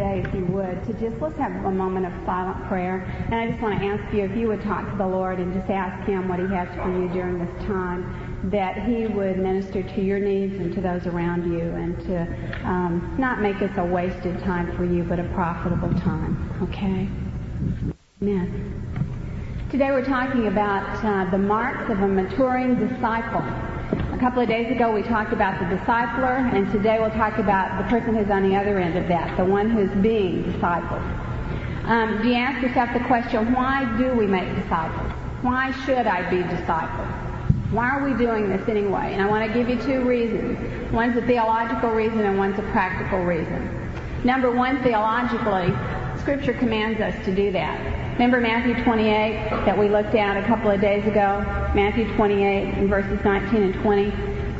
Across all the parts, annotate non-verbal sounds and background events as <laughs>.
today, if you would, to just let's have a moment of silent prayer. And I just want to ask you if you would talk to the Lord and just ask Him what He has for you during this time, that He would minister to your needs and to those around you, and to um, not make this a wasted time for you, but a profitable time. Okay? Amen. Today we're talking about uh, the marks of a maturing disciple. A couple of days ago we talked about the discipler, and today we'll talk about the person who's on the other end of that, the one who's being discipled. Um, do you ask yourself the question, why do we make disciples? Why should I be discipled? Why are we doing this anyway? And I want to give you two reasons. One's a theological reason and one's a practical reason. Number one, theologically, Scripture commands us to do that. Remember Matthew 28 that we looked at a couple of days ago? Matthew 28 and verses 19 and 20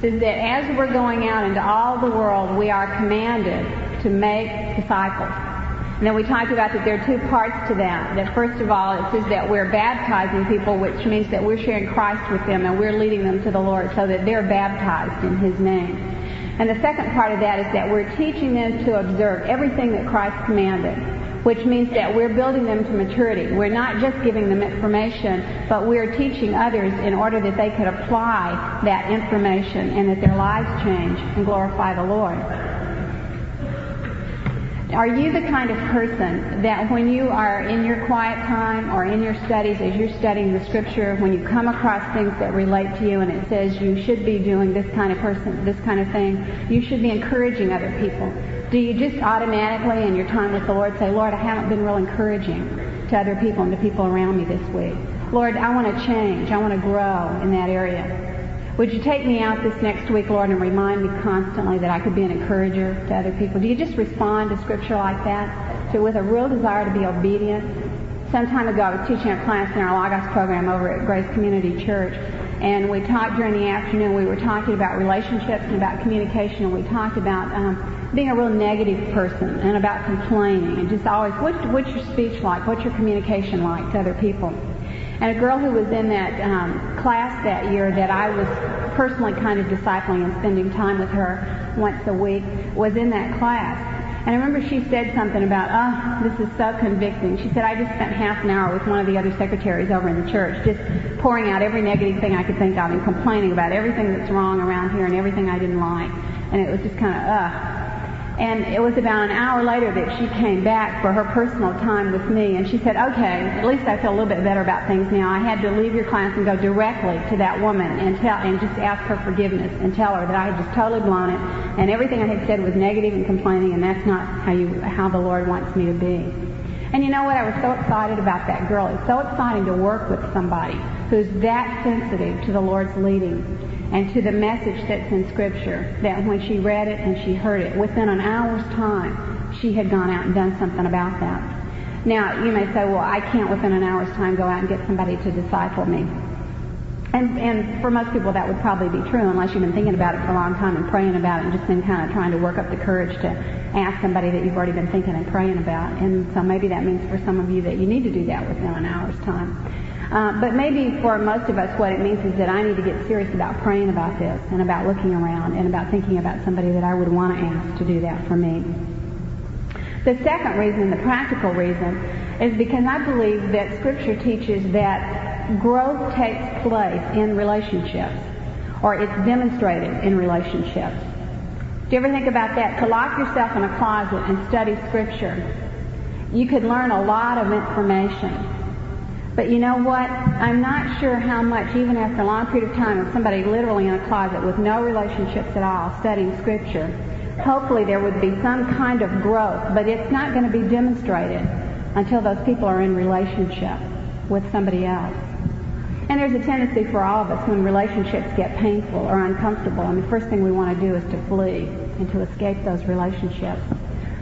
says that as we're going out into all the world, we are commanded to make disciples. And then we talked about that there are two parts to that. That first of all, it says that we're baptizing people, which means that we're sharing Christ with them and we're leading them to the Lord so that they're baptized in His name. And the second part of that is that we're teaching them to observe everything that Christ commanded which means that we're building them to maturity. We're not just giving them information, but we're teaching others in order that they could apply that information and that their lives change and glorify the Lord. Are you the kind of person that when you are in your quiet time or in your studies as you're studying the scripture, when you come across things that relate to you and it says you should be doing this kind of person, this kind of thing, you should be encouraging other people. Do you just automatically in your time with the Lord say, Lord, I haven't been real encouraging to other people and to people around me this week? Lord, I want to change. I want to grow in that area. Would you take me out this next week, Lord, and remind me constantly that I could be an encourager to other people? Do you just respond to Scripture like that? So with a real desire to be obedient? Some time ago, I was teaching a class in our Logos program over at Grace Community Church, and we talked during the afternoon. We were talking about relationships and about communication, and we talked about um, being a real negative person and about complaining and just always, what, what's your speech like? What's your communication like to other people? And a girl who was in that um, class that year that I was personally kind of discipling and spending time with her once a week was in that class. And I remember she said something about, oh, this is so convicting. She said, I just spent half an hour with one of the other secretaries over in the church, just pouring out every negative thing I could think of and complaining about everything that's wrong around here and everything I didn't like. And it was just kind of, ugh. And it was about an hour later that she came back for her personal time with me, and she said, okay, at least I feel a little bit better about things now. I had to leave your class and go directly to that woman and tell, and just ask her forgiveness and tell her that I had just totally blown it, and everything I had said was negative and complaining, and that's not how you, how the Lord wants me to be. And you know what? I was so excited about that girl. It's so exciting to work with somebody who's that sensitive to the Lord's leading and to the message that's in Scripture, that when she read it and she heard it, within an hour's time, she had gone out and done something about that. Now, you may say, well, I can't within an hour's time go out and get somebody to disciple me. And, and for most people that would probably be true unless you've been thinking about it for a long time and praying about it and just been kind of trying to work up the courage to ask somebody that you've already been thinking and praying about. And so maybe that means for some of you that you need to do that within an hour's time. Uh, but maybe for most of us, what it means is that I need to get serious about praying about this and about looking around and about thinking about somebody that I would want to ask to do that for me. The second reason, the practical reason, is because I believe that Scripture teaches that growth takes place in relationships, or it's demonstrated in relationships. Do you ever think about that? To lock yourself in a closet and study Scripture, you could learn a lot of information but you know what? I'm not sure how much, even after a long period of time, of somebody literally in a closet with no relationships at all studying Scripture, hopefully there would be some kind of growth, but it's not going to be demonstrated until those people are in relationship with somebody else. And there's a tendency for all of us when relationships get painful or uncomfortable, and the first thing we want to do is to flee and to escape those relationships.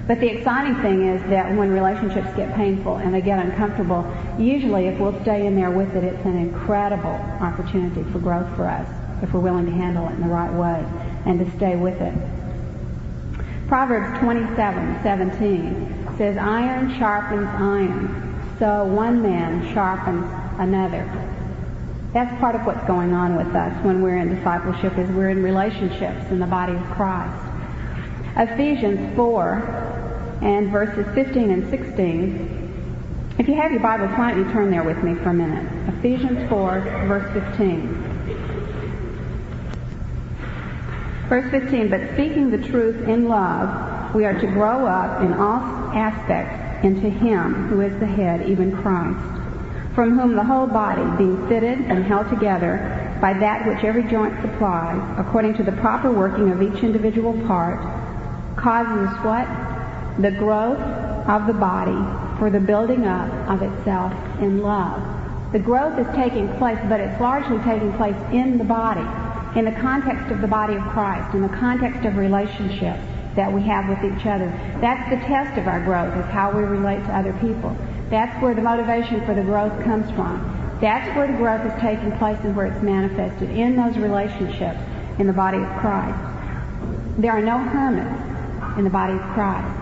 But the exciting thing is that when relationships get painful and they get uncomfortable, usually if we'll stay in there with it, it's an incredible opportunity for growth for us if we're willing to handle it in the right way and to stay with it. Proverbs 27, 17 says, Iron sharpens iron, so one man sharpens another. That's part of what's going on with us when we're in discipleship is we're in relationships in the body of Christ. Ephesians 4 and verses 15 and 16. If you have your Bibles, why don't you turn there with me for a minute? Ephesians 4, verse 15. Verse 15, but speaking the truth in love, we are to grow up in all aspects into Him who is the head, even Christ, from whom the whole body, being fitted and held together by that which every joint supplies, according to the proper working of each individual part, causes what? The growth of the body for the building up of itself in love. The growth is taking place, but it's largely taking place in the body, in the context of the body of Christ, in the context of relationships that we have with each other. That's the test of our growth, is how we relate to other people. That's where the motivation for the growth comes from. That's where the growth is taking place and where it's manifested, in those relationships in the body of Christ. There are no hermits in the body of Christ.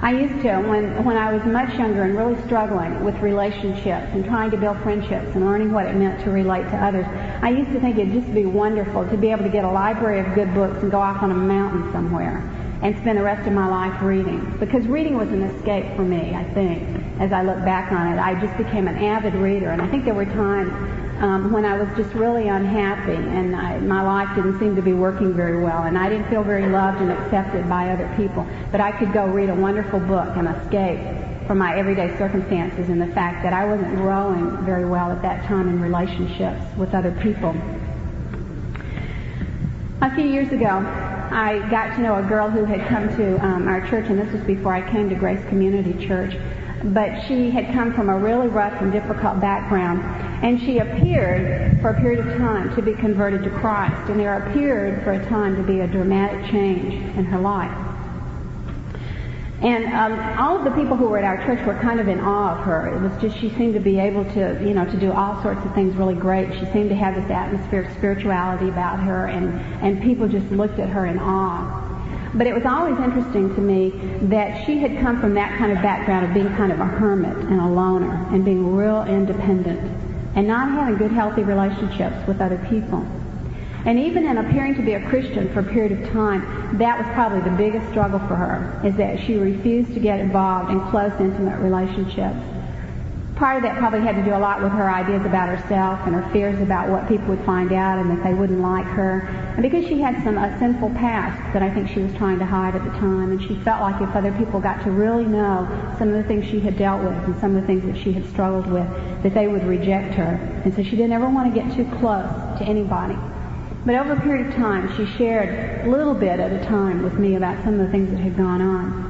I used to, when, when I was much younger and really struggling with relationships and trying to build friendships and learning what it meant to relate to others, I used to think it'd just be wonderful to be able to get a library of good books and go off on a mountain somewhere and spend the rest of my life reading. Because reading was an escape for me, I think, as I look back on it. I just became an avid reader, and I think there were times um, when I was just really unhappy and I, my life didn't seem to be working very well and I didn't feel very loved and accepted by other people. But I could go read a wonderful book and escape from my everyday circumstances and the fact that I wasn't growing very well at that time in relationships with other people. A few years ago, I got to know a girl who had come to um, our church, and this was before I came to Grace Community Church but she had come from a really rough and difficult background. And she appeared for a period of time to be converted to Christ. And there appeared for a time to be a dramatic change in her life. And um, all of the people who were at our church were kind of in awe of her. It was just she seemed to be able to, you know, to do all sorts of things really great. She seemed to have this atmosphere of spirituality about her, and and people just looked at her in awe. But it was always interesting to me that she had come from that kind of background of being kind of a hermit and a loner and being real independent and not having good, healthy relationships with other people. And even in appearing to be a Christian for a period of time, that was probably the biggest struggle for her, is that she refused to get involved in close, intimate relationships part of that probably had to do a lot with her ideas about herself and her fears about what people would find out and that they wouldn't like her. And because she had some a sinful past that I think she was trying to hide at the time, and she felt like if other people got to really know some of the things she had dealt with and some of the things that she had struggled with, that they would reject her. And so she didn't ever want to get too close to anybody. But over a period of time, she shared a little bit at a time with me about some of the things that had gone on.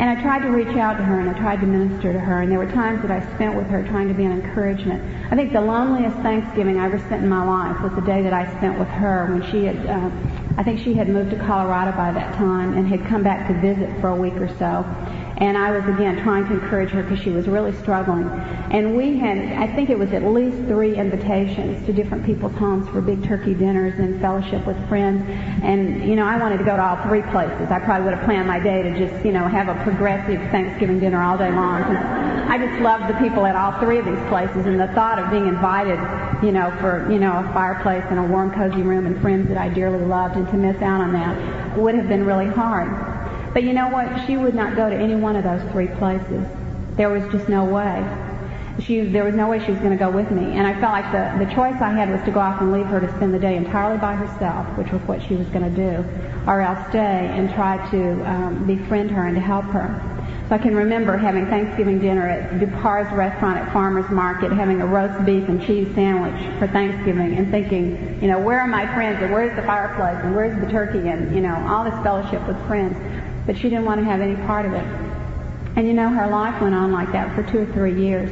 And I tried to reach out to her and I tried to minister to her. And there were times that I spent with her trying to be an encouragement. I think the loneliest Thanksgiving I ever spent in my life was the day that I spent with her when she had, uh, I think she had moved to Colorado by that time and had come back to visit for a week or so. And I was again trying to encourage her because she was really struggling. And we had, I think it was at least three invitations to different people's homes for big turkey dinners and fellowship with friends. And, you know, I wanted to go to all three places. I probably would have planned my day to just, you know, have a progressive Thanksgiving dinner all day long. I just loved the people at all three of these places and the thought of being invited, you know, for, you know, a fireplace and a warm, cozy room and friends that I dearly loved and to miss out on that would have been really hard. But you know what? She would not go to any one of those three places. There was just no way. She, there was no way she was going to go with me. And I felt like the, the choice I had was to go off and leave her to spend the day entirely by herself, which was what she was going to do, or else stay and try to um, befriend her and to help her. So I can remember having Thanksgiving dinner at Dupar's restaurant at Farmer's Market, having a roast beef and cheese sandwich for Thanksgiving, and thinking, you know, where are my friends, and where's the fireplace, and where's the turkey, and you know, all this fellowship with friends but she didn't want to have any part of it. And you know, her life went on like that for two or three years.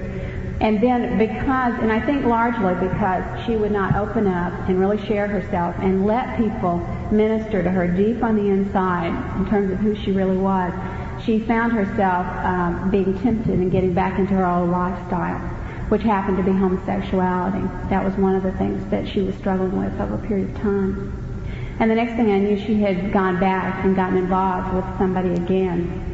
And then because, and I think largely because she would not open up and really share herself and let people minister to her deep on the inside in terms of who she really was, she found herself um, being tempted and getting back into her old lifestyle, which happened to be homosexuality. That was one of the things that she was struggling with over a period of time. And the next thing I knew, she had gone back and gotten involved with somebody again.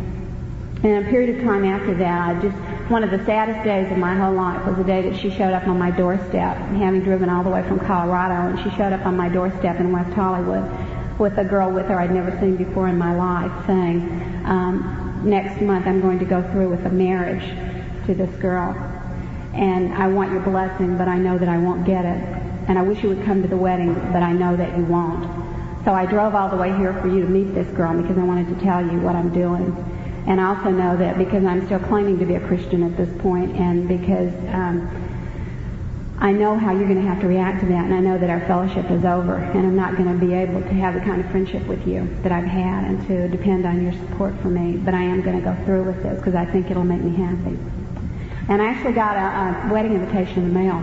And a period of time after that, just one of the saddest days of my whole life was the day that she showed up on my doorstep, having driven all the way from Colorado, and she showed up on my doorstep in West Hollywood with a girl with her I'd never seen before in my life, saying, um, next month I'm going to go through with a marriage to this girl. And I want your blessing, but I know that I won't get it. And I wish you would come to the wedding, but I know that you won't. So I drove all the way here for you to meet this girl because I wanted to tell you what I'm doing. And I also know that because I'm still claiming to be a Christian at this point and because um, I know how you're going to have to react to that, and I know that our fellowship is over, and I'm not going to be able to have the kind of friendship with you that I've had and to depend on your support for me. But I am going to go through with this because I think it'll make me happy. And I actually got a, a wedding invitation in the mail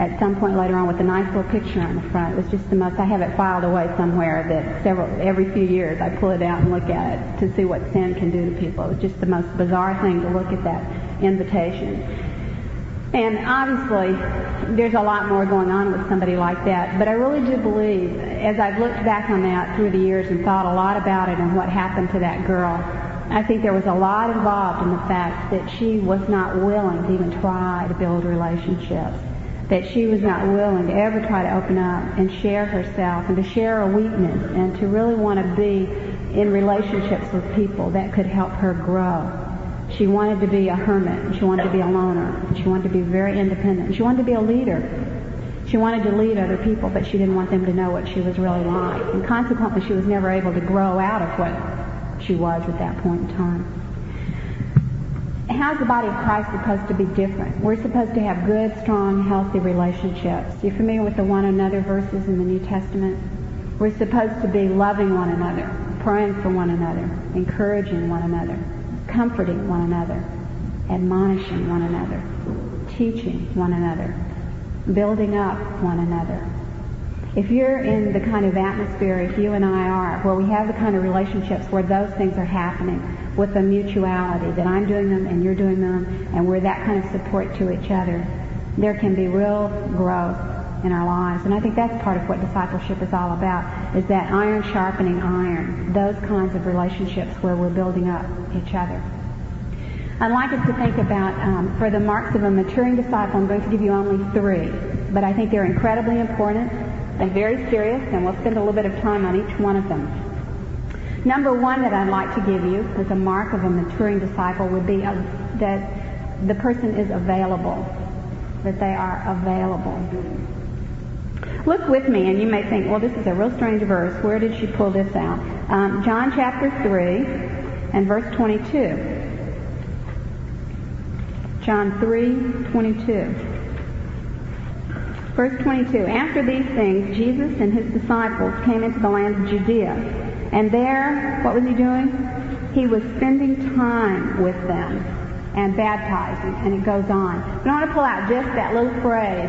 at some point later on with a nice little picture on the front. It was just the most, I have it filed away somewhere that several, every few years I pull it out and look at it to see what sin can do to people. It was just the most bizarre thing to look at that invitation. And obviously, there's a lot more going on with somebody like that. But I really do believe, as I've looked back on that through the years and thought a lot about it and what happened to that girl, I think there was a lot involved in the fact that she was not willing to even try to build relationships. That she was not willing to ever try to open up and share herself and to share a weakness and to really want to be in relationships with people that could help her grow. She wanted to be a hermit. She wanted to be a loner. She wanted to be very independent. She wanted to be a leader. She wanted to lead other people, but she didn't want them to know what she was really like. And consequently, she was never able to grow out of what she was at that point in time. How's the body of Christ supposed to be different? We're supposed to have good, strong, healthy relationships. You're familiar with the one another verses in the New Testament? We're supposed to be loving one another, praying for one another, encouraging one another, comforting one another, admonishing one another, teaching one another, building up one another. If you're in the kind of atmosphere, if you and I are, where we have the kind of relationships where those things are happening with a mutuality, that I'm doing them and you're doing them, and we're that kind of support to each other, there can be real growth in our lives. And I think that's part of what discipleship is all about, is that iron sharpening iron, those kinds of relationships where we're building up each other. I'd like us to think about, um, for the marks of a maturing disciple, I'm going to give you only three, but I think they're incredibly important and very serious, and we'll spend a little bit of time on each one of them. Number one that I'd like to give you as a mark of a maturing disciple would be a, that the person is available, that they are available. Look with me, and you may think, well, this is a real strange verse. Where did she pull this out? Um, John chapter 3 and verse 22. John 3, 22. Verse 22. After these things, Jesus and his disciples came into the land of Judea. And there, what was he doing? He was spending time with them and baptizing. And it goes on. But I want to pull out just that little phrase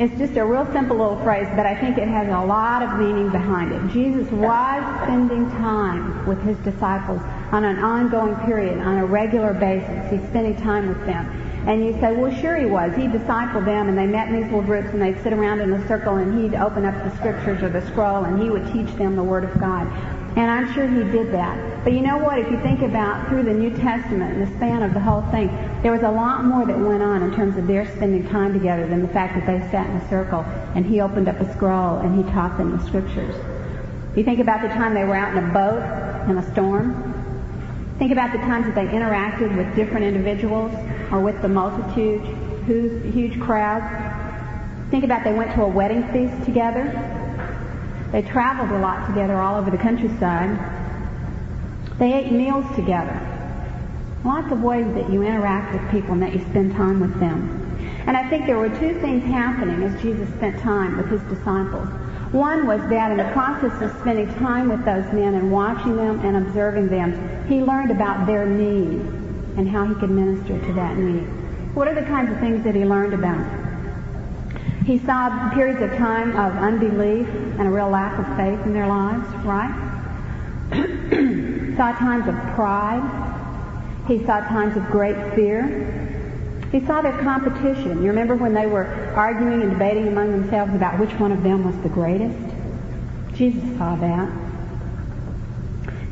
it's just a real simple little phrase, but I think it has a lot of meaning behind it. Jesus was spending time with his disciples on an ongoing period, on a regular basis. He's spending time with them. And you say, well, sure he was. He discipled them, and they met in these little groups, and they'd sit around in a circle, and he'd open up the scriptures or the scroll, and he would teach them the Word of God. And I'm sure he did that. But you know what? If you think about through the New Testament and the span of the whole thing, there was a lot more that went on in terms of their spending time together than the fact that they sat in a circle and he opened up a scroll and he taught them the scriptures. You think about the time they were out in a boat in a storm. Think about the times that they interacted with different individuals or with the multitude, huge crowds. Think about they went to a wedding feast together. They traveled a lot together all over the countryside. They ate meals together. Lots of ways that you interact with people and that you spend time with them. And I think there were two things happening as Jesus spent time with his disciples. One was that in the process of spending time with those men and watching them and observing them, he learned about their need and how he could minister to that need. What are the kinds of things that he learned about? He saw periods of time of unbelief and a real lack of faith in their lives, right? <clears throat> saw times of pride. He saw times of great fear. He saw their competition. You remember when they were arguing and debating among themselves about which one of them was the greatest? Jesus saw that.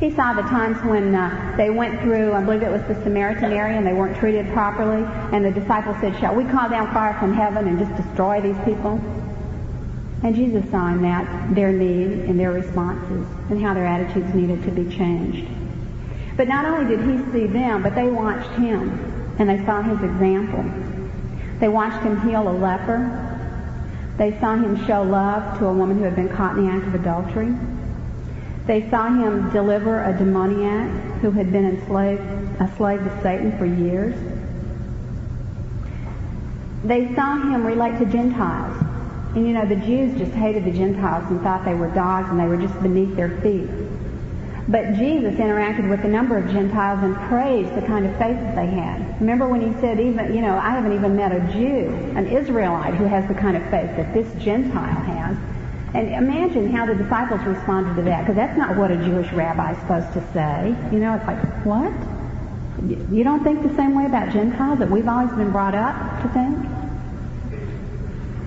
He saw the times when uh, they went through, I believe it was the Samaritan area, and they weren't treated properly, and the disciples said, Shall we call down fire from heaven and just destroy these people? And Jesus saw in that their need and their responses and how their attitudes needed to be changed. But not only did he see them, but they watched him and they saw his example. They watched him heal a leper. They saw him show love to a woman who had been caught in the act of adultery. They saw him deliver a demoniac who had been enslaved, a slave to Satan for years. They saw him relate to Gentiles. And you know, the Jews just hated the Gentiles and thought they were dogs and they were just beneath their feet. But Jesus interacted with a number of Gentiles and praised the kind of faith that they had. Remember when he said, even, you know, I haven't even met a Jew, an Israelite, who has the kind of faith that this Gentile has. And imagine how the disciples responded to that, because that's not what a Jewish rabbi is supposed to say. You know, it's like, what? You don't think the same way about Gentiles that we've always been brought up to think?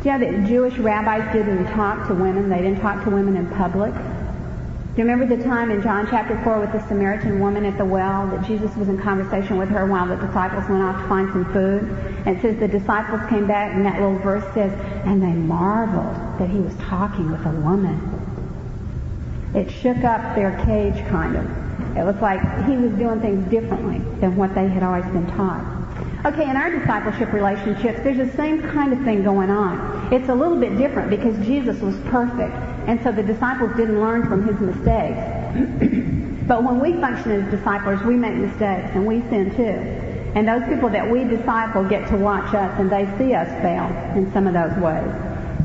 You know Jewish rabbis didn't talk to women? They didn't talk to women in public. Do you remember the time in John chapter 4 with the Samaritan woman at the well that Jesus was in conversation with her while the disciples went off to find some food? And it says the disciples came back and that little verse says, and they marveled that he was talking with a woman. It shook up their cage kind of. It was like he was doing things differently than what they had always been taught. Okay, in our discipleship relationships, there's the same kind of thing going on. It's a little bit different because Jesus was perfect, and so the disciples didn't learn from his mistakes. <clears throat> but when we function as disciples, we make mistakes, and we sin too. And those people that we disciple get to watch us, and they see us fail in some of those ways.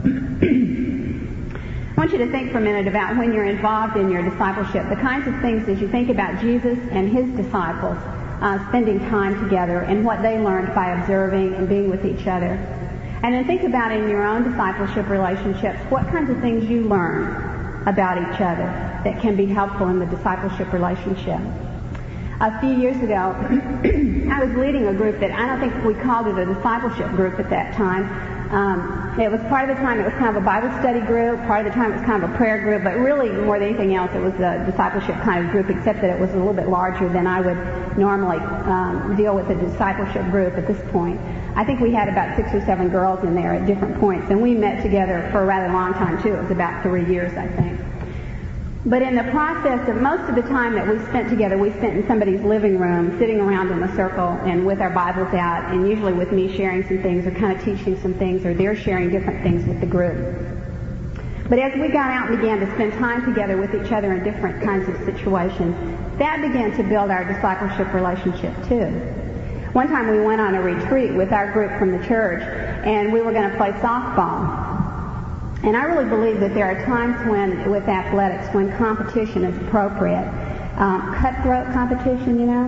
<clears throat> I want you to think for a minute about when you're involved in your discipleship, the kinds of things as you think about Jesus and his disciples uh, spending time together and what they learned by observing and being with each other. And then think about in your own discipleship relationships what kinds of things you learn about each other that can be helpful in the discipleship relationship. A few years ago, <clears throat> I was leading a group that I don't think we called it a discipleship group at that time. Um, it was part of the time it was kind of a Bible study group, part of the time it was kind of a prayer group, but really more than anything else it was a discipleship kind of group, except that it was a little bit larger than I would normally um, deal with a discipleship group at this point. I think we had about six or seven girls in there at different points, and we met together for a rather long time too. It was about three years, I think. But in the process of most of the time that we spent together, we spent in somebody's living room, sitting around in a circle and with our Bibles out, and usually with me sharing some things or kind of teaching some things, or they're sharing different things with the group. But as we got out and began to spend time together with each other in different kinds of situations, that began to build our discipleship relationship too. One time we went on a retreat with our group from the church, and we were going to play softball. And I really believe that there are times when, with athletics, when competition is appropriate. Um, cutthroat competition, you know.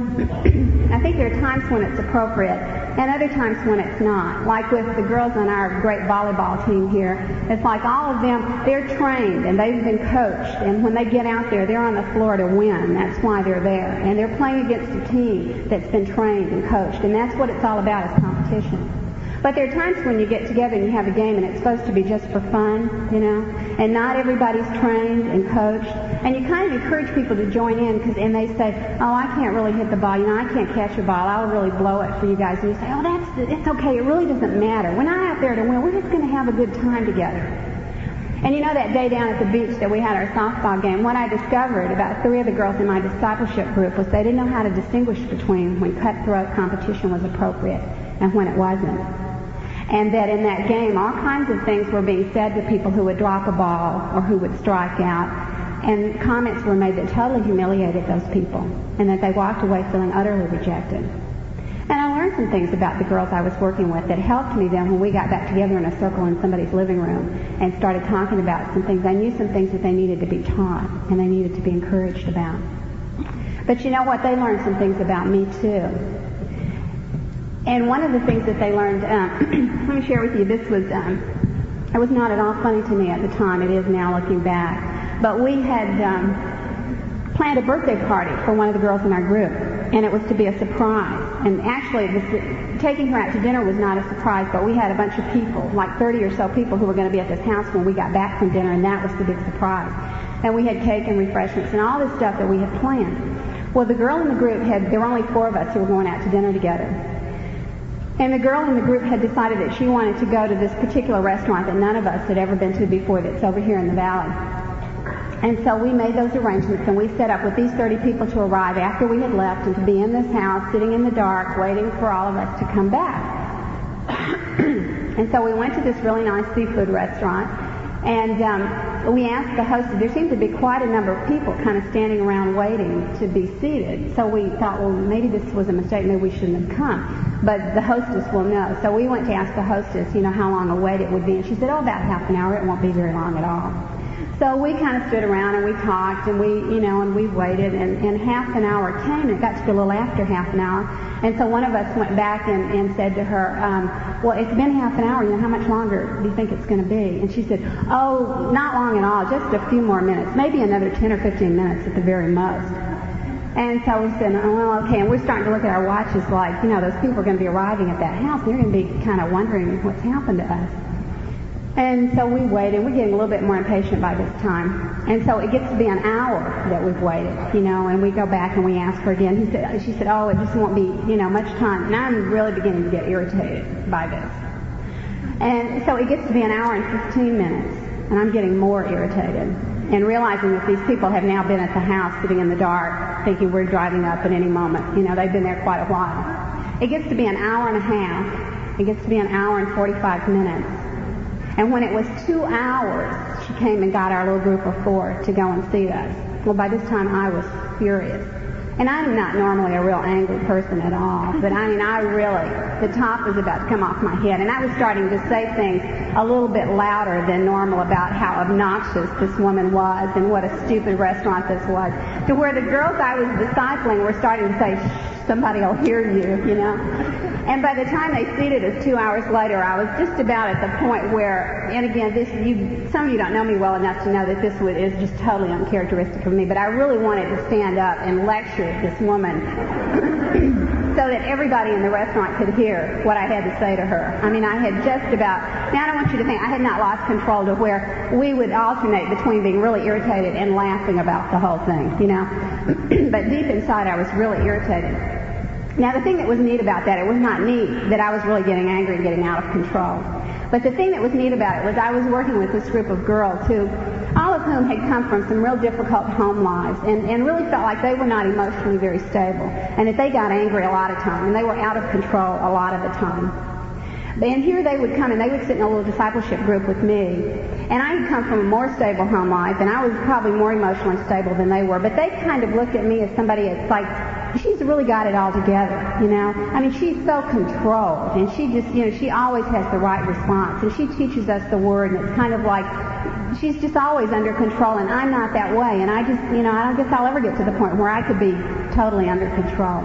<clears throat> I think there are times when it's appropriate, and other times when it's not. Like with the girls on our great volleyball team here, it's like all of them, they're trained and they've been coached, and when they get out there, they're on the floor to win. That's why they're there, and they're playing against a team that's been trained and coached, and that's what it's all about is competition. But there are times when you get together and you have a game and it's supposed to be just for fun, you know, and not everybody's trained and coached. And you kind of encourage people to join in because, and they say, oh, I can't really hit the ball, you know, I can't catch a ball, I'll really blow it for you guys. And you say, oh, that's, it's okay, it really doesn't matter. We're not out there to win, we're just going to have a good time together. And you know that day down at the beach that we had our softball game, what I discovered about three of the girls in my discipleship group was they didn't know how to distinguish between when cutthroat competition was appropriate and when it wasn't and that in that game all kinds of things were being said to people who would drop a ball or who would strike out and comments were made that totally humiliated those people and that they walked away feeling utterly rejected. And I learned some things about the girls I was working with that helped me then when we got back together in a circle in somebody's living room and started talking about some things. I knew some things that they needed to be taught and they needed to be encouraged about. But you know what? They learned some things about me too. And one of the things that they learned, um, <clears throat> let me share with you, this was, um, it was not at all funny to me at the time. It is now looking back. But we had um, planned a birthday party for one of the girls in our group, and it was to be a surprise. And actually, taking her out to dinner was not a surprise, but we had a bunch of people, like 30 or so people who were going to be at this house when we got back from dinner, and that was the big surprise. And we had cake and refreshments and all this stuff that we had planned. Well, the girl in the group had, there were only four of us who were going out to dinner together. And the girl in the group had decided that she wanted to go to this particular restaurant that none of us had ever been to before that's over here in the valley. And so we made those arrangements and we set up with these 30 people to arrive after we had left and to be in this house, sitting in the dark, waiting for all of us to come back. <coughs> and so we went to this really nice seafood restaurant and um, we asked the host, there seemed to be quite a number of people kind of standing around waiting to be seated. So we thought, well, maybe this was a mistake. Maybe we shouldn't have come. But the hostess will know. So we went to ask the hostess, you know, how long a wait it would be. And she said, oh, about half an hour. It won't be very long at all. So we kind of stood around and we talked and we, you know, and we waited and, and half an hour came and it got to be a little after half an hour. And so one of us went back and, and said to her, um, well, it's been half an hour, you know, how much longer do you think it's going to be? And she said, oh, not long at all, just a few more minutes, maybe another 10 or 15 minutes at the very most. And so we said, oh, well, okay. And we're starting to look at our watches like, you know, those people are going to be arriving at that house. They're going to be kind of wondering what's happened to us. And so we waited. We're getting a little bit more impatient by this time. And so it gets to be an hour that we've waited, you know, and we go back and we ask her again. He said, she said, oh, it just won't be, you know, much time. And I'm really beginning to get irritated by this. And so it gets to be an hour and 15 minutes, and I'm getting more irritated. And realizing that these people have now been at the house sitting in the dark, thinking we're driving up at any moment. You know, they've been there quite a while. It gets to be an hour and a half. It gets to be an hour and 45 minutes. And when it was two hours, she came and got our little group of four to go and see us. Well, by this time I was furious. And I'm not normally a real angry person at all, but I mean, I really, the top was about to come off my head, and I was starting to say things a little bit louder than normal about how obnoxious this woman was and what a stupid restaurant this was, to where the girls I was discipling were starting to say, Shh, somebody will hear you, you know. And by the time they seated us two hours later, I was just about at the point where, and again, this you, some of you don't know me well enough to know that this would, is just totally uncharacteristic of me, but I really wanted to stand up and lecture this woman so that everybody in the restaurant could hear what I had to say to her. I mean, I had just about, now I don't want you to think, I had not lost control to where we would alternate between being really irritated and laughing about the whole thing, you know. <clears throat> but deep inside, I was really irritated. Now, the thing that was neat about that, it was not neat that I was really getting angry and getting out of control. But the thing that was neat about it was I was working with this group of girls who, all of whom had come from some real difficult home lives and, and really felt like they were not emotionally very stable and that they got angry a lot of time and they were out of control a lot of the time. And here they would come and they would sit in a little discipleship group with me. And I had come from a more stable home life and I was probably more emotionally stable than they were. But they kind of looked at me as somebody that's like, she's really got it all together, you know. I mean, she's so controlled, and she just, you know, she always has the right response, and she teaches us the word, and it's kind of like she's just always under control, and I'm not that way, and I just, you know, I don't guess I'll ever get to the point where I could be totally under control.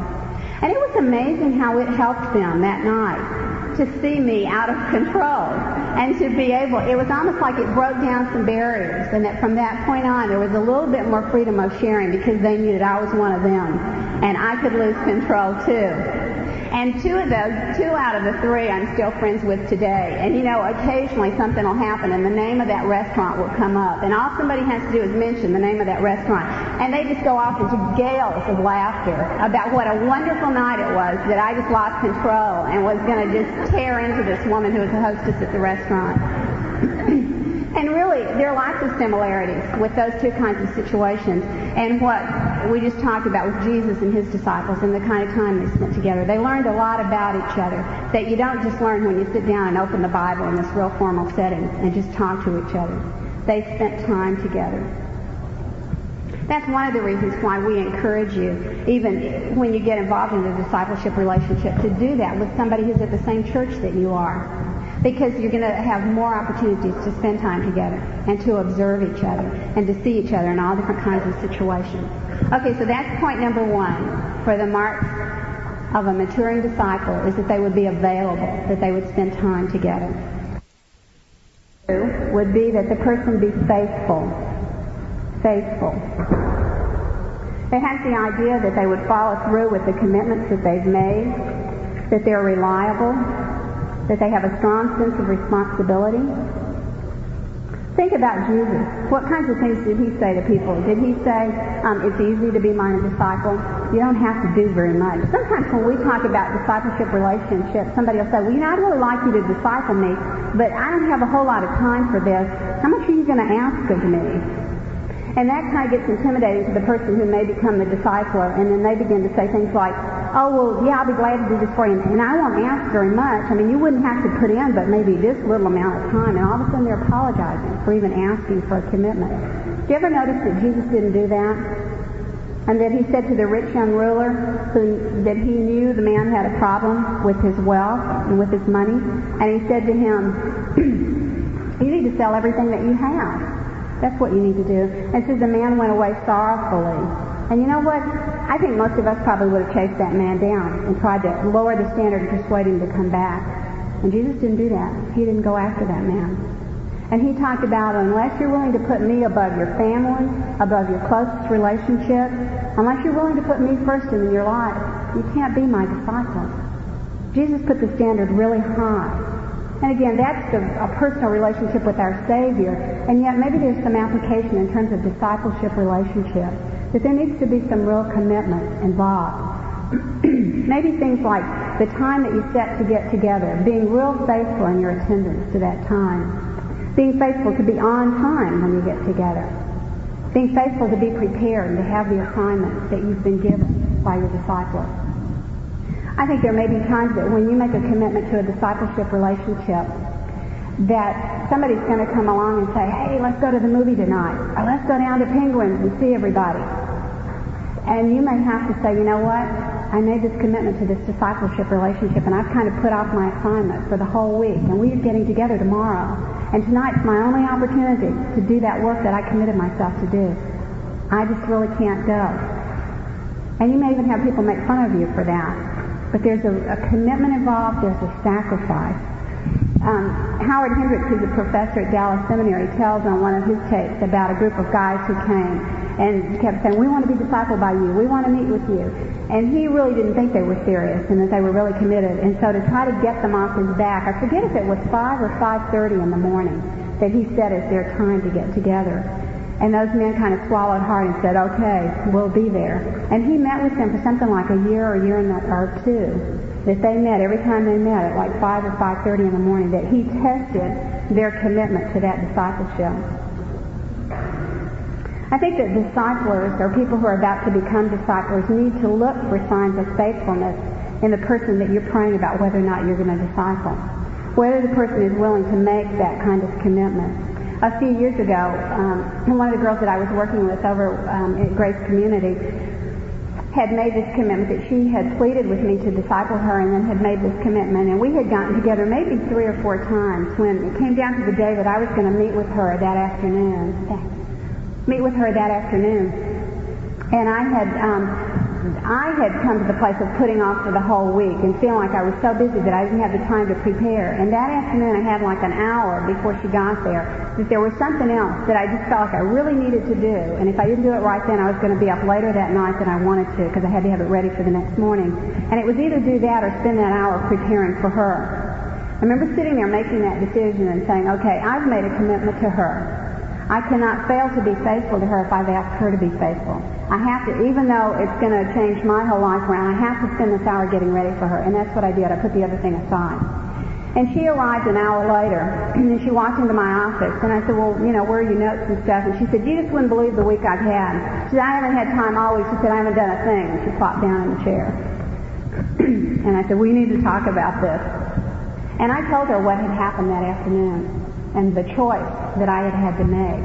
And it was amazing how it helped them that night to see me out of <laughs> control and to be able, it was almost like it broke down some barriers and that from that point on there was a little bit more freedom of sharing because they knew that I was one of them and I could lose control too. And two of those, two out of the three I'm still friends with today. And you know, occasionally something will happen and the name of that restaurant will come up. And all somebody has to do is mention the name of that restaurant. And they just go off into gales of laughter about what a wonderful night it was that I just lost control and was going to just tear into this woman who was the hostess at the restaurant. <clears throat> And really, there are lots of similarities with those two kinds of situations and what we just talked about with Jesus and his disciples and the kind of time they spent together. They learned a lot about each other that you don't just learn when you sit down and open the Bible in this real formal setting and just talk to each other. They spent time together. That's one of the reasons why we encourage you, even when you get involved in a discipleship relationship, to do that with somebody who's at the same church that you are because you're going to have more opportunities to spend time together and to observe each other and to see each other in all different kinds of situations. Okay, so that's point number one for the marks of a maturing disciple is that they would be available, that they would spend time together. Two would be that the person be faithful. Faithful. They have the idea that they would follow through with the commitments that they've made, that they're reliable, that they have a strong sense of responsibility. Think about Jesus. What kinds of things did he say to people? Did he say, um, it's easy to be my disciple? You don't have to do very much. Sometimes when we talk about discipleship relationships, somebody will say, well, you know, I'd really like you to disciple me, but I don't have a whole lot of time for this. How much are you going to ask of me? And that kind of gets intimidating to the person who may become the discipler, and then they begin to say things like, oh, well, yeah, I'll be glad to do this for you, and I won't ask very much. I mean, you wouldn't have to put in but maybe this little amount of time, and all of a sudden they're apologizing for even asking for a commitment. Do you ever notice that Jesus didn't do that? And that he said to the rich young ruler who, that he knew the man had a problem with his wealth and with his money, and he said to him, <clears throat> you need to sell everything that you have that's what you need to do. And says the man went away sorrowfully. And you know what? I think most of us probably would have chased that man down and tried to lower the standard and persuade him to come back. And Jesus didn't do that. He didn't go after that man. And he talked about unless you're willing to put me above your family, above your closest relationship, unless you're willing to put me first in your life, you can't be my disciple. Jesus put the standard really high. And again, that's the, a personal relationship with our Savior. And yet maybe there's some application in terms of discipleship relationship. That there needs to be some real commitment involved. <clears throat> maybe things like the time that you set to get together, being real faithful in your attendance to that time. Being faithful to be on time when you get together. Being faithful to be prepared and to have the assignments that you've been given by your disciples. I think there may be times that when you make a commitment to a discipleship relationship, that somebody's going to come along and say, hey, let's go to the movie tonight, or let's go down to Penguins and see everybody. And you may have to say, you know what? I made this commitment to this discipleship relationship, and I've kind of put off my assignment for the whole week, and we're getting together tomorrow. And tonight's my only opportunity to do that work that I committed myself to do. I just really can't go. And you may even have people make fun of you for that. But there's a, a commitment involved, there's a sacrifice. Um, Howard Hendricks, who's a professor at Dallas Seminary, tells on one of his tapes about a group of guys who came and kept saying, we want to be discipled by you. We want to meet with you. And he really didn't think they were serious and that they were really committed. And so to try to get them off his back, I forget if it was 5 or 5.30 in the morning that he said it's their time to get together. And those men kind of swallowed hard and said, okay, we'll be there. And he met with them for something like a year or a year and a, or two. That they met every time they met at like 5 or 5.30 in the morning. That he tested their commitment to that discipleship. I think that disciplers or people who are about to become disciplers need to look for signs of faithfulness in the person that you're praying about whether or not you're going to disciple. Whether the person is willing to make that kind of commitment a few years ago, um, one of the girls that I was working with over um, at Grace Community had made this commitment that she had pleaded with me to disciple her and then had made this commitment. And we had gotten together maybe three or four times when it came down to the day that I was going to meet with her that afternoon. Meet with her that afternoon. And I had um, I had come to the place of putting off for the whole week and feeling like I was so busy that I didn't have the time to prepare. And that afternoon I had like an hour before she got there that there was something else that I just felt like I really needed to do. And if I didn't do it right then, I was going to be up later that night than I wanted to because I had to have it ready for the next morning. And it was either do that or spend that hour preparing for her. I remember sitting there making that decision and saying, okay, I've made a commitment to her. I cannot fail to be faithful to her if I've asked her to be faithful. I have to, even though it's going to change my whole life around, I have to spend this hour getting ready for her. And that's what I did. I put the other thing aside. And she arrived an hour later, <clears throat> and she walked into my office, and I said, well, you know, where are your notes and stuff? And she said, you just wouldn't believe the week I've had. She said, I haven't had time all week. She said, I haven't done a thing. And she plopped down in the chair. <clears throat> and I said, we need to talk about this. And I told her what had happened that afternoon and the choice that I had had to make.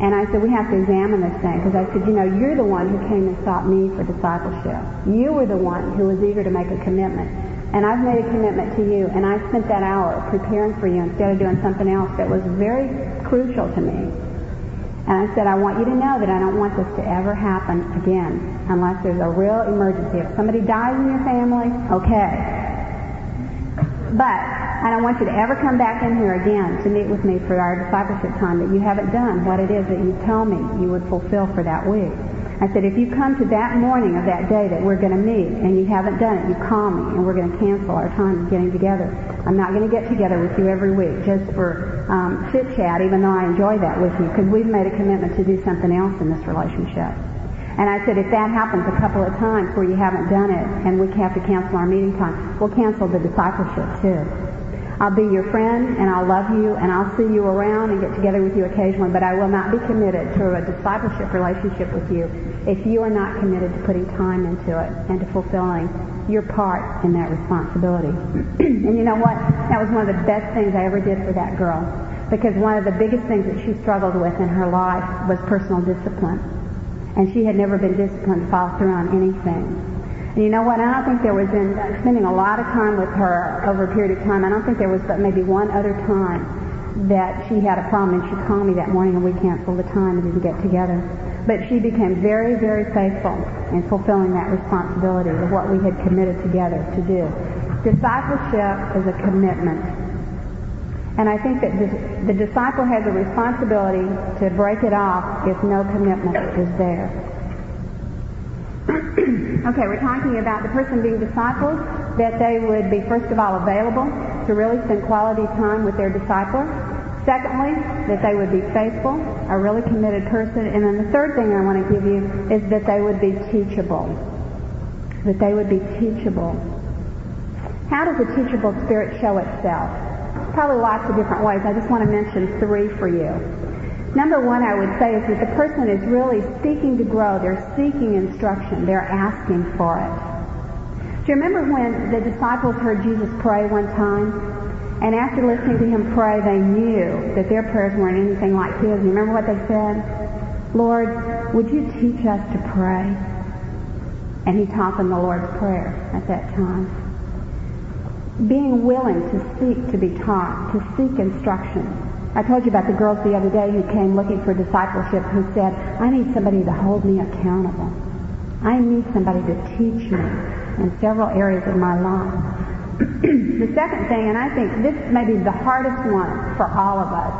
And I said, we have to examine this thing. Because I said, you know, you're the one who came and sought me for discipleship. You were the one who was eager to make a commitment. And I've made a commitment to you. And I spent that hour preparing for you instead of doing something else that was very crucial to me. And I said, I want you to know that I don't want this to ever happen again unless there's a real emergency. If somebody dies in your family, okay. But I don't want you to ever come back in here again to meet with me for our discipleship time that you haven't done what it is that you tell me you would fulfill for that week. I said, if you come to that morning of that day that we're going to meet and you haven't done it, you call me and we're going to cancel our time of getting together. I'm not going to get together with you every week just for um, chit chat, even though I enjoy that with you, because we've made a commitment to do something else in this relationship. And I said, if that happens a couple of times where you haven't done it and we have to cancel our meeting time, we'll cancel the discipleship too. I'll be your friend and I'll love you and I'll see you around and get together with you occasionally, but I will not be committed to a discipleship relationship with you if you are not committed to putting time into it and to fulfilling your part in that responsibility. <clears throat> and you know what? That was one of the best things I ever did for that girl because one of the biggest things that she struggled with in her life was personal discipline. And she had never been disciplined through on anything. And you know what? I don't think there was in uh, spending a lot of time with her over a period of time. I don't think there was but maybe one other time that she had a problem and she called me that morning and we canceled the time and didn't get together. But she became very, very faithful in fulfilling that responsibility of what we had committed together to do. Discipleship is a commitment. And I think that the disciple has a responsibility to break it off if no commitment is there. <clears throat> okay, we're talking about the person being disciples, that they would be, first of all, available to really spend quality time with their discipler. Secondly, that they would be faithful, a really committed person. And then the third thing I want to give you is that they would be teachable. That they would be teachable. How does a teachable spirit show itself? Probably lots of different ways. I just want to mention three for you. Number one, I would say, is that the person is really seeking to grow. They're seeking instruction. They're asking for it. Do you remember when the disciples heard Jesus pray one time? And after listening to him pray, they knew that their prayers weren't anything like his. You remember what they said? Lord, would you teach us to pray? And he taught them the Lord's Prayer at that time. Being willing to seek to be taught, to seek instruction, I told you about the girls the other day who came looking for discipleship who said, I need somebody to hold me accountable. I need somebody to teach me in several areas of my life. <clears throat> the second thing, and I think this may be the hardest one for all of us,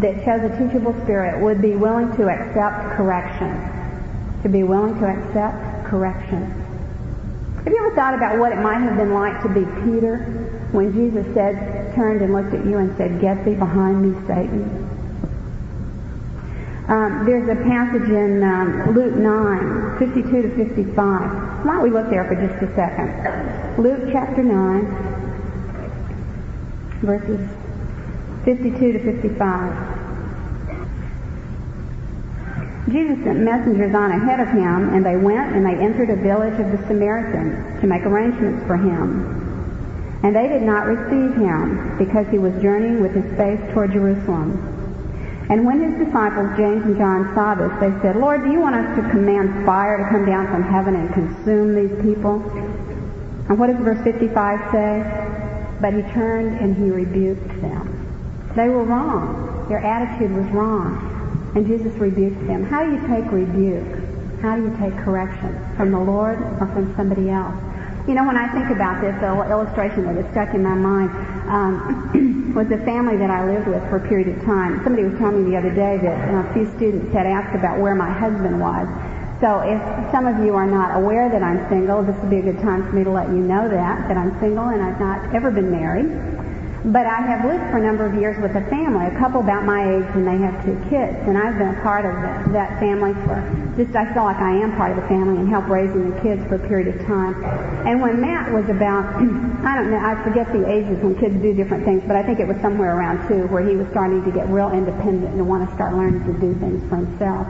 that shows a teachable spirit would be willing to accept correction. To be willing to accept correction. Have you ever thought about what it might have been like to be Peter when Jesus said, turned and looked at you and said, Get thee behind me, Satan? Um, there's a passage in um, Luke 9, 52 to 55. Why don't we look there for just a second? Luke chapter 9, verses 52 to 55. Jesus sent messengers on ahead of him, and they went and they entered a village of the Samaritans to make arrangements for him. And they did not receive him because he was journeying with his face toward Jerusalem. And when his disciples, James and John, saw this, they said, Lord, do you want us to command fire to come down from heaven and consume these people? And what does verse 55 say? But he turned and he rebuked them. They were wrong. Their attitude was wrong. And Jesus rebuked them. How do you take rebuke? How do you take correction? From the Lord or from somebody else? You know, when I think about this, the illustration that is stuck in my mind um, <clears throat> was a family that I lived with for a period of time. Somebody was telling me the other day that a few students had asked about where my husband was. So if some of you are not aware that I'm single, this would be a good time for me to let you know that, that I'm single and I've not ever been married. But I have lived for a number of years with a family, a couple about my age, and they have two kids. And I've been a part of the, that family for just, I feel like I am part of the family and help raising the kids for a period of time. And when Matt was about, <clears throat> I don't know, I forget the ages when kids do different things, but I think it was somewhere around two where he was starting to get real independent and want to start learning to do things for himself.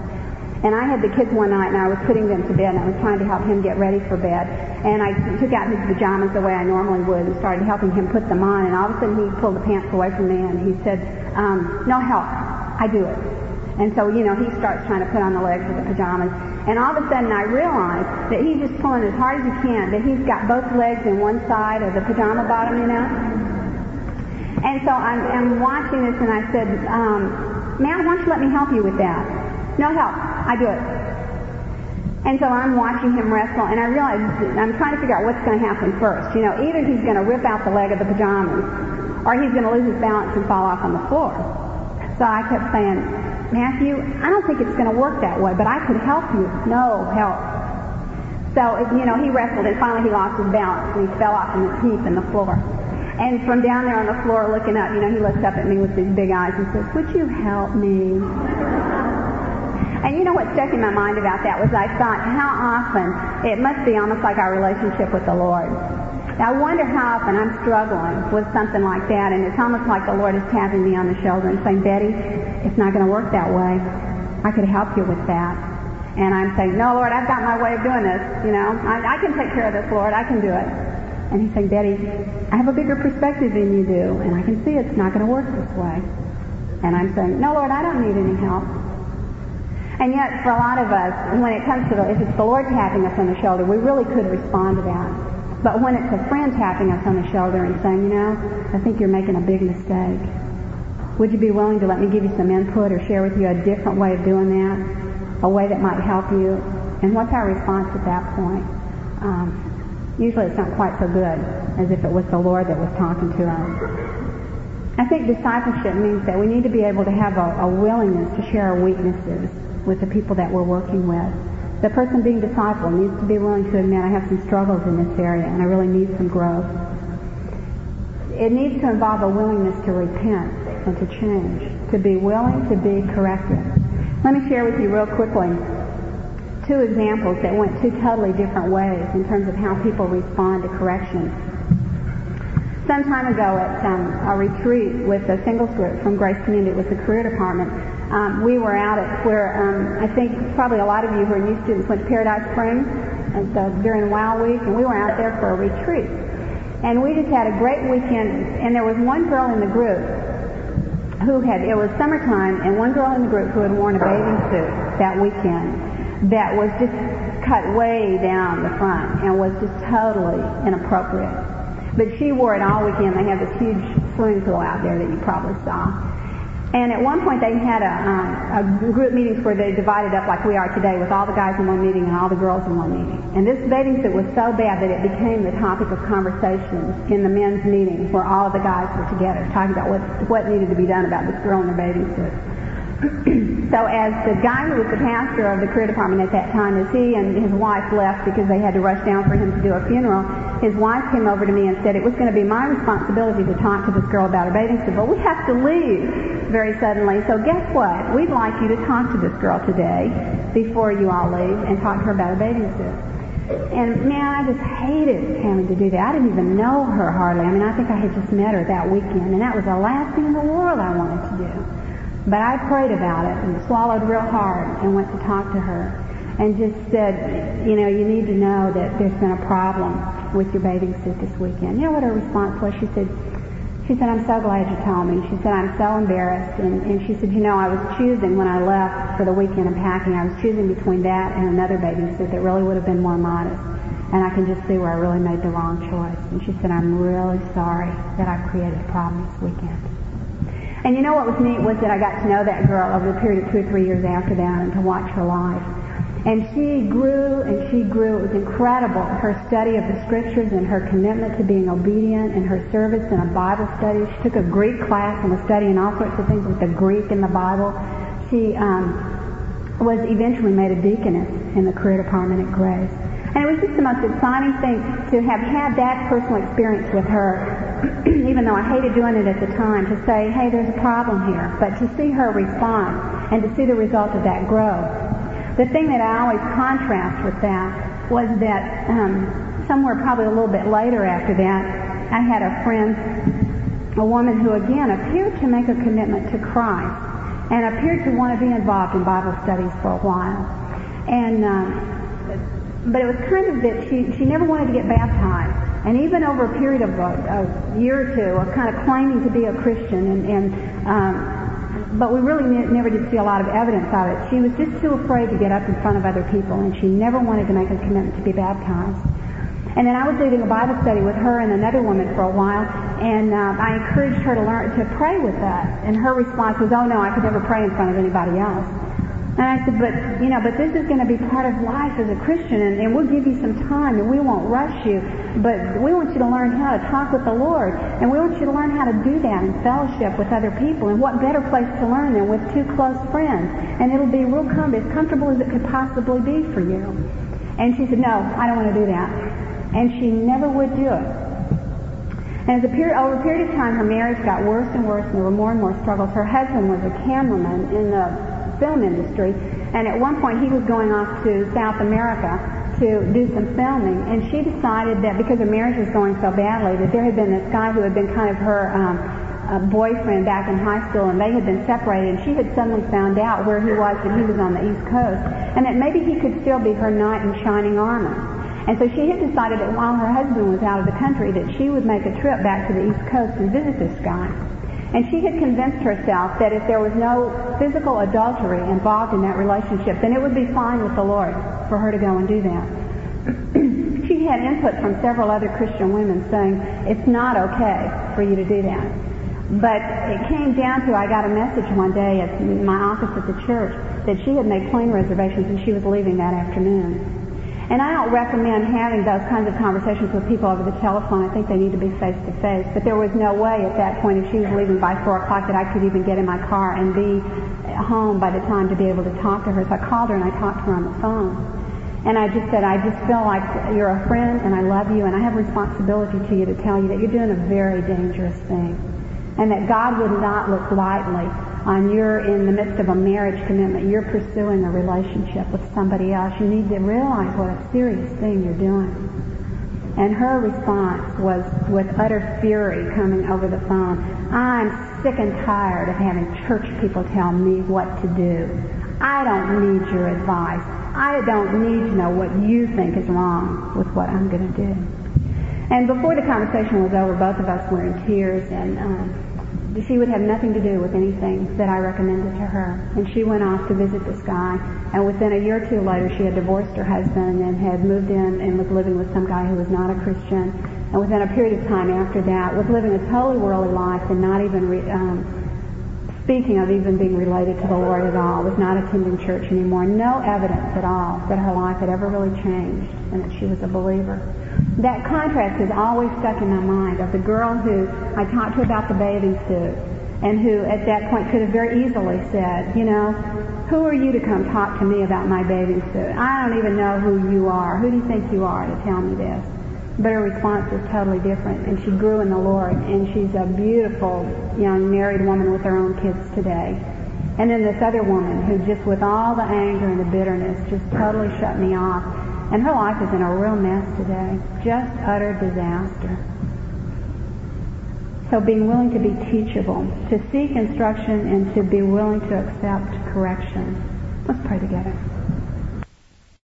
And I had the kids one night and I was putting them to bed and I was trying to help him get ready for bed. And I took out his pajamas the way I normally would and started helping him put them on. And all of a sudden he pulled the pants away from me and he said, um, no help. I do it. And so, you know, he starts trying to put on the legs of the pajamas. And all of a sudden I realize that he's just pulling as hard as he can, that he's got both legs in one side of the pajama bottom, you know? And so I'm, I'm watching this and I said, um, Matt, why don't you let me help you with that? No help. I do it. And so I'm watching him wrestle, and I realize I'm trying to figure out what's going to happen first. You know, either he's going to rip out the leg of the pajamas, or he's going to lose his balance and fall off on the floor. So I kept saying, Matthew, I don't think it's going to work that way, but I could help you. No help. So, you know, he wrestled, and finally he lost his balance, and he fell off in this heap in the floor. And from down there on the floor looking up, you know, he looks up at me with these big eyes and says, would you help me? And you know what stuck in my mind about that was I thought how often it must be almost like our relationship with the Lord. I wonder how often I'm struggling with something like that, and it's almost like the Lord is tapping me on the shoulder and saying, Betty, it's not going to work that way. I could help you with that. And I'm saying, no, Lord, I've got my way of doing this. You know, I, I can take care of this, Lord. I can do it. And he's saying, Betty, I have a bigger perspective than you do, and I can see it's not going to work this way. And I'm saying, no, Lord, I don't need any help. And yet, for a lot of us, when it comes to the, if it's the Lord tapping us on the shoulder, we really could respond to that. But when it's a friend tapping us on the shoulder and saying, you know, I think you're making a big mistake. Would you be willing to let me give you some input or share with you a different way of doing that? A way that might help you? And what's our response at that point? Um, usually it's not quite so good as if it was the Lord that was talking to us. I think discipleship means that we need to be able to have a, a willingness to share our weaknesses with the people that we're working with. The person being discipled needs to be willing to admit, I have some struggles in this area and I really need some growth. It needs to involve a willingness to repent and to change, to be willing to be corrected. Let me share with you real quickly two examples that went two totally different ways in terms of how people respond to correction. Some time ago at um, a retreat with a singles group from Grace Community with the career department, um, we were out at where um, I think probably a lot of you who are new students went to Paradise Springs the, during WOW week, and we were out there for a retreat. And we just had a great weekend, and there was one girl in the group who had, it was summertime, and one girl in the group who had worn a bathing suit that weekend that was just cut way down the front and was just totally inappropriate. But she wore it all weekend. They have this huge swimming pool out there that you probably saw. And at one point they had a, um, a group meetings where they divided up like we are today with all the guys in one meeting and all the girls in one meeting. And this bathing suit was so bad that it became the topic of conversation in the men's meeting where all of the guys were together talking about what, what needed to be done about this girl in her bathing suit. So as the guy who was the pastor of the career department at that time, as he and his wife left because they had to rush down for him to do a funeral, his wife came over to me and said it was going to be my responsibility to talk to this girl about her bathing suit, but we have to leave very suddenly. So guess what? We'd like you to talk to this girl today before you all leave and talk to her about her bathing suit. And man, I just hated having to do that. I didn't even know her hardly. I mean, I think I had just met her that weekend, and that was the last thing in the world I wanted to do. But I prayed about it and swallowed real hard and went to talk to her and just said, you know, you need to know that there's been a problem with your bathing suit this weekend. You know what her response was? She said, she said, I'm so glad you told me. She said, I'm so embarrassed. And, and she said, you know, I was choosing when I left for the weekend of packing, I was choosing between that and another bathing suit that really would have been more modest. And I can just see where I really made the wrong choice. And she said, I'm really sorry that I created a problem this weekend. And you know what was neat was that I got to know that girl over the period of two or three years after that and to watch her life. And she grew and she grew. It was incredible. Her study of the scriptures and her commitment to being obedient and her service in a Bible study. She took a Greek class and was studying all sorts of things with the Greek in the Bible. She um, was eventually made a deaconess in the career department at Grace. And it was just the most exciting thing to have had that personal experience with her, <clears throat> even though I hated doing it at the time, to say, hey, there's a problem here. But to see her respond and to see the result of that grow. The thing that I always contrast with that was that um, somewhere probably a little bit later after that, I had a friend, a woman who again appeared to make a commitment to Christ and appeared to want to be involved in Bible studies for a while. And uh, but it was kind of that she, she never wanted to get baptized. And even over a period of a, a year or two of kind of claiming to be a Christian and, and um, but we really ne- never did see a lot of evidence of it. She was just too afraid to get up in front of other people and she never wanted to make a commitment to be baptized. And then I was leading a Bible study with her and another woman for a while, and um, I encouraged her to learn to pray with us. And her response was, "Oh no, I could never pray in front of anybody else." And I said, but, you know, but this is going to be part of life as a Christian, and, and we'll give you some time, and we won't rush you, but we want you to learn how to talk with the Lord, and we want you to learn how to do that in fellowship with other people. And what better place to learn than with two close friends? And it'll be real com- as comfortable as it could possibly be for you. And she said, no, I don't want to do that. And she never would do it. And as a period, over a period of time, her marriage got worse and worse, and there were more and more struggles. Her husband was a cameraman in the film industry. And at one point, he was going off to South America to do some filming, and she decided that because her marriage was going so badly, that there had been this guy who had been kind of her um, uh, boyfriend back in high school, and they had been separated, and she had suddenly found out where he was, that he was on the East Coast, and that maybe he could still be her knight in shining armor. And so she had decided that while her husband was out of the country, that she would make a trip back to the East Coast and visit this guy. And she had convinced herself that if there was no physical adultery involved in that relationship, then it would be fine with the Lord for her to go and do that. <clears throat> she had input from several other Christian women saying it's not okay for you to do that. But it came down to I got a message one day at my office at the church that she had made plane reservations and she was leaving that afternoon. And I don't recommend having those kinds of conversations with people over the telephone. I think they need to be face to face. But there was no way at that point, if she was leaving by four o'clock, that I could even get in my car and be home by the time to be able to talk to her. So I called her and I talked to her on the phone. And I just said, I just feel like you're a friend and I love you and I have responsibility to you to tell you that you're doing a very dangerous thing. And that God would not look lightly on you're in the midst of a marriage commitment, you're pursuing a relationship with somebody else, you need to realize what a serious thing you're doing. And her response was with utter fury coming over the phone, I'm sick and tired of having church people tell me what to do. I don't need your advice. I don't need to know what you think is wrong with what I'm going to do. And before the conversation was over, both of us were in tears and um, she would have nothing to do with anything that I recommended to her. And she went off to visit this guy. And within a year or two later, she had divorced her husband and had moved in and was living with some guy who was not a Christian. And within a period of time after that, was living a totally worldly life and not even re- um, speaking of even being related to the Lord at all, was not attending church anymore. No evidence at all that her life had ever really changed and that she was a believer. That contrast has always stuck in my mind of the girl who I talked to about the bathing suit and who at that point could have very easily said, you know, who are you to come talk to me about my bathing suit? I don't even know who you are. Who do you think you are to tell me this? But her response was totally different, and she grew in the Lord, and she's a beautiful young married woman with her own kids today. And then this other woman who just with all the anger and the bitterness just totally shut me off and her life is in a real mess today. Just utter disaster. So being willing to be teachable, to seek instruction, and to be willing to accept correction. Let's pray together.